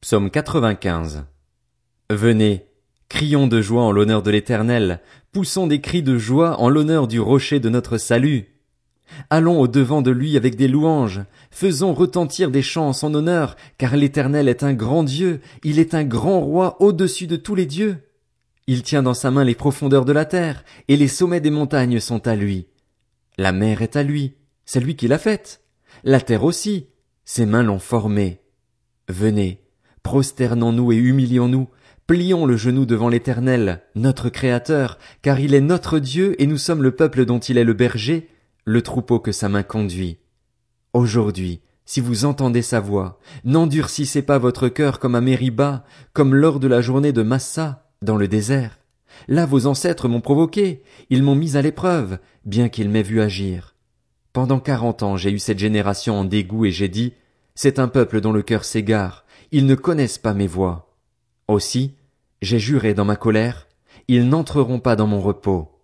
Psaume 95. Venez, crions de joie en l'honneur de l'Éternel, poussons des cris de joie en l'honneur du rocher de notre salut. Allons au devant de lui avec des louanges, faisons retentir des chants en son honneur, car l'Éternel est un grand Dieu, il est un grand roi au-dessus de tous les dieux. Il tient dans sa main les profondeurs de la terre, et les sommets des montagnes sont à lui. La mer est à lui, c'est lui qui l'a faite. La terre aussi, ses mains l'ont formée. Venez, prosternons-nous et humilions-nous, plions le genou devant l'Éternel, notre Créateur, car il est notre Dieu et nous sommes le peuple dont il est le berger, le troupeau que sa main conduit. Aujourd'hui, si vous entendez sa voix, n'endurcissez pas votre cœur comme à Mériba, comme lors de la journée de Massa, dans le désert. Là vos ancêtres m'ont provoqué, ils m'ont mis à l'épreuve, bien qu'ils m'aient vu agir. Pendant quarante ans j'ai eu cette génération en dégoût et j'ai dit, c'est un peuple dont le cœur s'égare, ils ne connaissent pas mes voies. Aussi, j'ai juré dans ma colère, ils n'entreront pas dans mon repos.